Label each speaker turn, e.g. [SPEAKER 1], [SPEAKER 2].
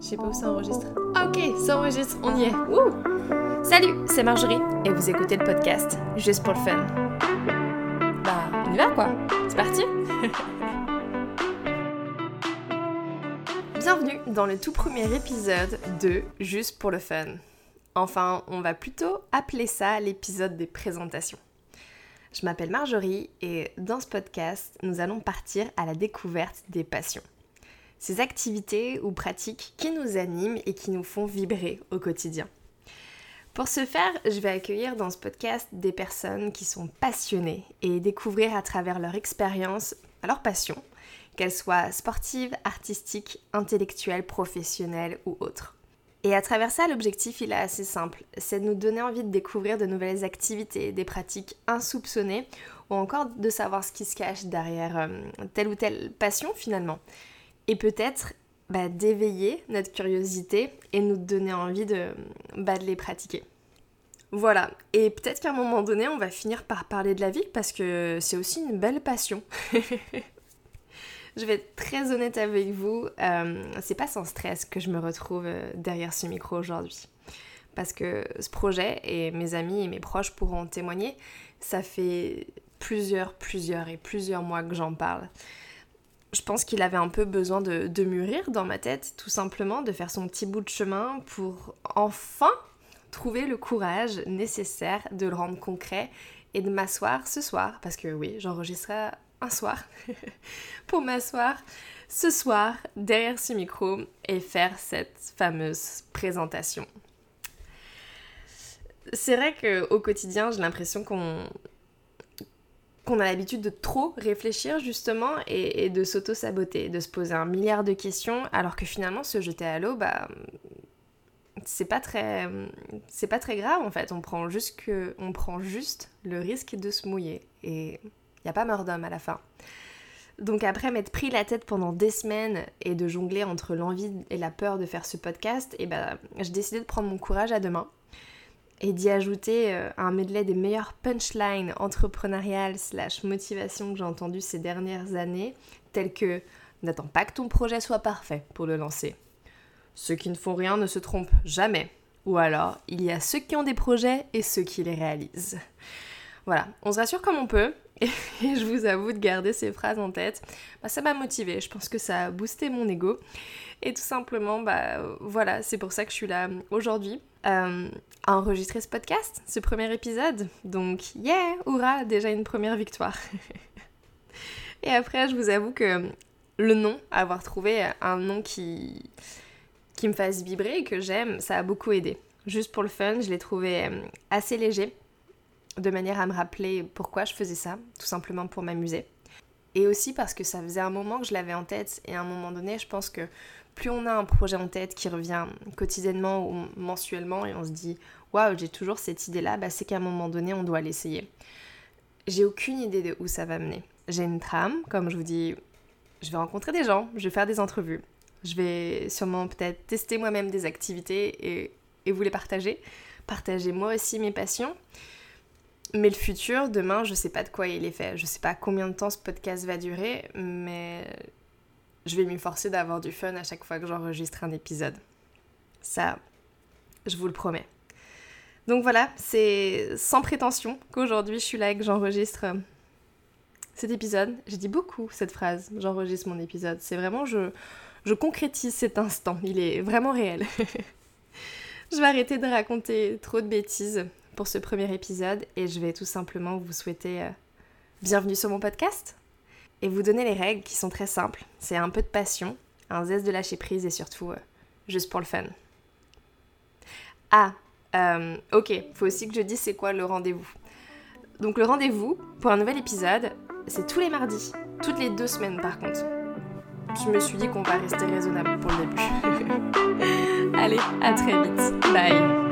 [SPEAKER 1] Je sais pas où ça enregistre. Ok, ça enregistre, on y est. Salut, c'est Marjorie et vous écoutez le podcast juste pour le fun. Bah, on y va quoi C'est parti Bienvenue dans le tout premier épisode de Juste pour le fun. Enfin, on va plutôt appeler ça l'épisode des présentations. Je m'appelle Marjorie et dans ce podcast, nous allons partir à la découverte des passions ces activités ou pratiques qui nous animent et qui nous font vibrer au quotidien. Pour ce faire, je vais accueillir dans ce podcast des personnes qui sont passionnées et découvrir à travers leur expérience leur passion, qu'elles soient sportives, artistiques, intellectuelles, professionnelles ou autres. Et à travers ça, l'objectif, il est assez simple. C'est de nous donner envie de découvrir de nouvelles activités, des pratiques insoupçonnées, ou encore de savoir ce qui se cache derrière euh, telle ou telle passion finalement et peut-être bah, d'éveiller notre curiosité et nous donner envie de, bah, de les pratiquer. Voilà, et peut-être qu'à un moment donné, on va finir par parler de la vie parce que c'est aussi une belle passion. je vais être très honnête avec vous, euh, c'est pas sans stress que je me retrouve euh, derrière ce micro aujourd'hui. Parce que ce projet, et mes amis et mes proches pourront témoigner, ça fait plusieurs, plusieurs et plusieurs mois que j'en parle je pense qu'il avait un peu besoin de, mûrir dans ma tête, tout simplement, de faire son petit bout de chemin pour enfin trouver le courage nécessaire de le rendre concret et de m'asseoir ce soir, parce que oui, j'enregistrerai un soir, pour m'asseoir ce soir derrière ce micro et faire cette fameuse présentation. C'est vrai qu'au quotidien, j'ai l'impression qu'on qu'on a l'habitude de trop réfléchir justement et, de s'auto-saboter, de se poser un milliard de questions, alors que finalement se jeter à l'eau, bah c'est pas très c'est pas très grave en fait. On prend juste que on prend juste le risque de se mouiller. Et il y a pas mort d'homme à la fin. Donc après m'être pris la tête pendant des semaines et de jongler entre l'envie et la peur de faire ce podcast et ben j'ai décidé de prendre mon courage à deux mains et d'y ajouter euh, un medley des meilleures punchlines entrepreneuriales slash motivation que j'ai entendues ces dernières années, telles que N'attends pas que ton projet soit parfait pour le lancer. Ceux qui ne font rien ne se trompent jamais. Ou alors, il y a ceux qui ont des projets et ceux qui les réalisent. Voilà, on se rassure comme on peut, et je vous avoue de garder ces phrases en tête, bah, ça m'a motivé, je pense que ça a boosté mon ego. Et tout simplement, bah voilà, c'est pour ça que je suis là aujourd'hui euh, à enregistrer ce podcast, ce premier épisode. Donc, yeah, hurrah, déjà une première victoire. Et après, je vous avoue que le nom, avoir trouvé un nom qui, qui me fasse vibrer et que j'aime, ça a beaucoup aidé. Juste pour le fun, je l'ai trouvé euh, assez léger, de manière à me rappeler pourquoi je faisais ça, tout simplement pour m'amuser. Et aussi parce que ça faisait un moment que je l'avais en tête et à un moment donné, je pense que plus on a un projet en tête qui revient quotidiennement ou mensuellement et on se dit waouh, j'ai toujours cette idée-là, bah, c'est qu'à un moment donné, on doit l'essayer. J'ai aucune idée de où ça va mener. J'ai une trame, comme je vous dis, je vais rencontrer des gens, je vais faire des entrevues, je vais sûrement peut-être tester moi-même des activités et, et vous les partager, partager moi aussi mes passions. Mais le futur, demain, je sais pas de quoi il est fait. Je sais pas combien de temps ce podcast va durer, mais je vais m'y forcer d'avoir du fun à chaque fois que j'enregistre un épisode. Ça, je vous le promets. Donc voilà, c'est sans prétention qu'aujourd'hui je suis là et que j'enregistre cet épisode. J'ai dit beaucoup cette phrase, j'enregistre mon épisode. C'est vraiment, je, je concrétise cet instant, il est vraiment réel. je vais arrêter de raconter trop de bêtises pour ce premier épisode et je vais tout simplement vous souhaiter euh, bienvenue sur mon podcast et vous donner les règles qui sont très simples. C'est un peu de passion, un zeste de lâcher prise et surtout euh, juste pour le fun. Ah, euh, ok, faut aussi que je dise c'est quoi le rendez-vous. Donc le rendez-vous pour un nouvel épisode, c'est tous les mardis, toutes les deux semaines par contre. Je me suis dit qu'on va rester raisonnable pour le début. Allez, à très vite. Bye.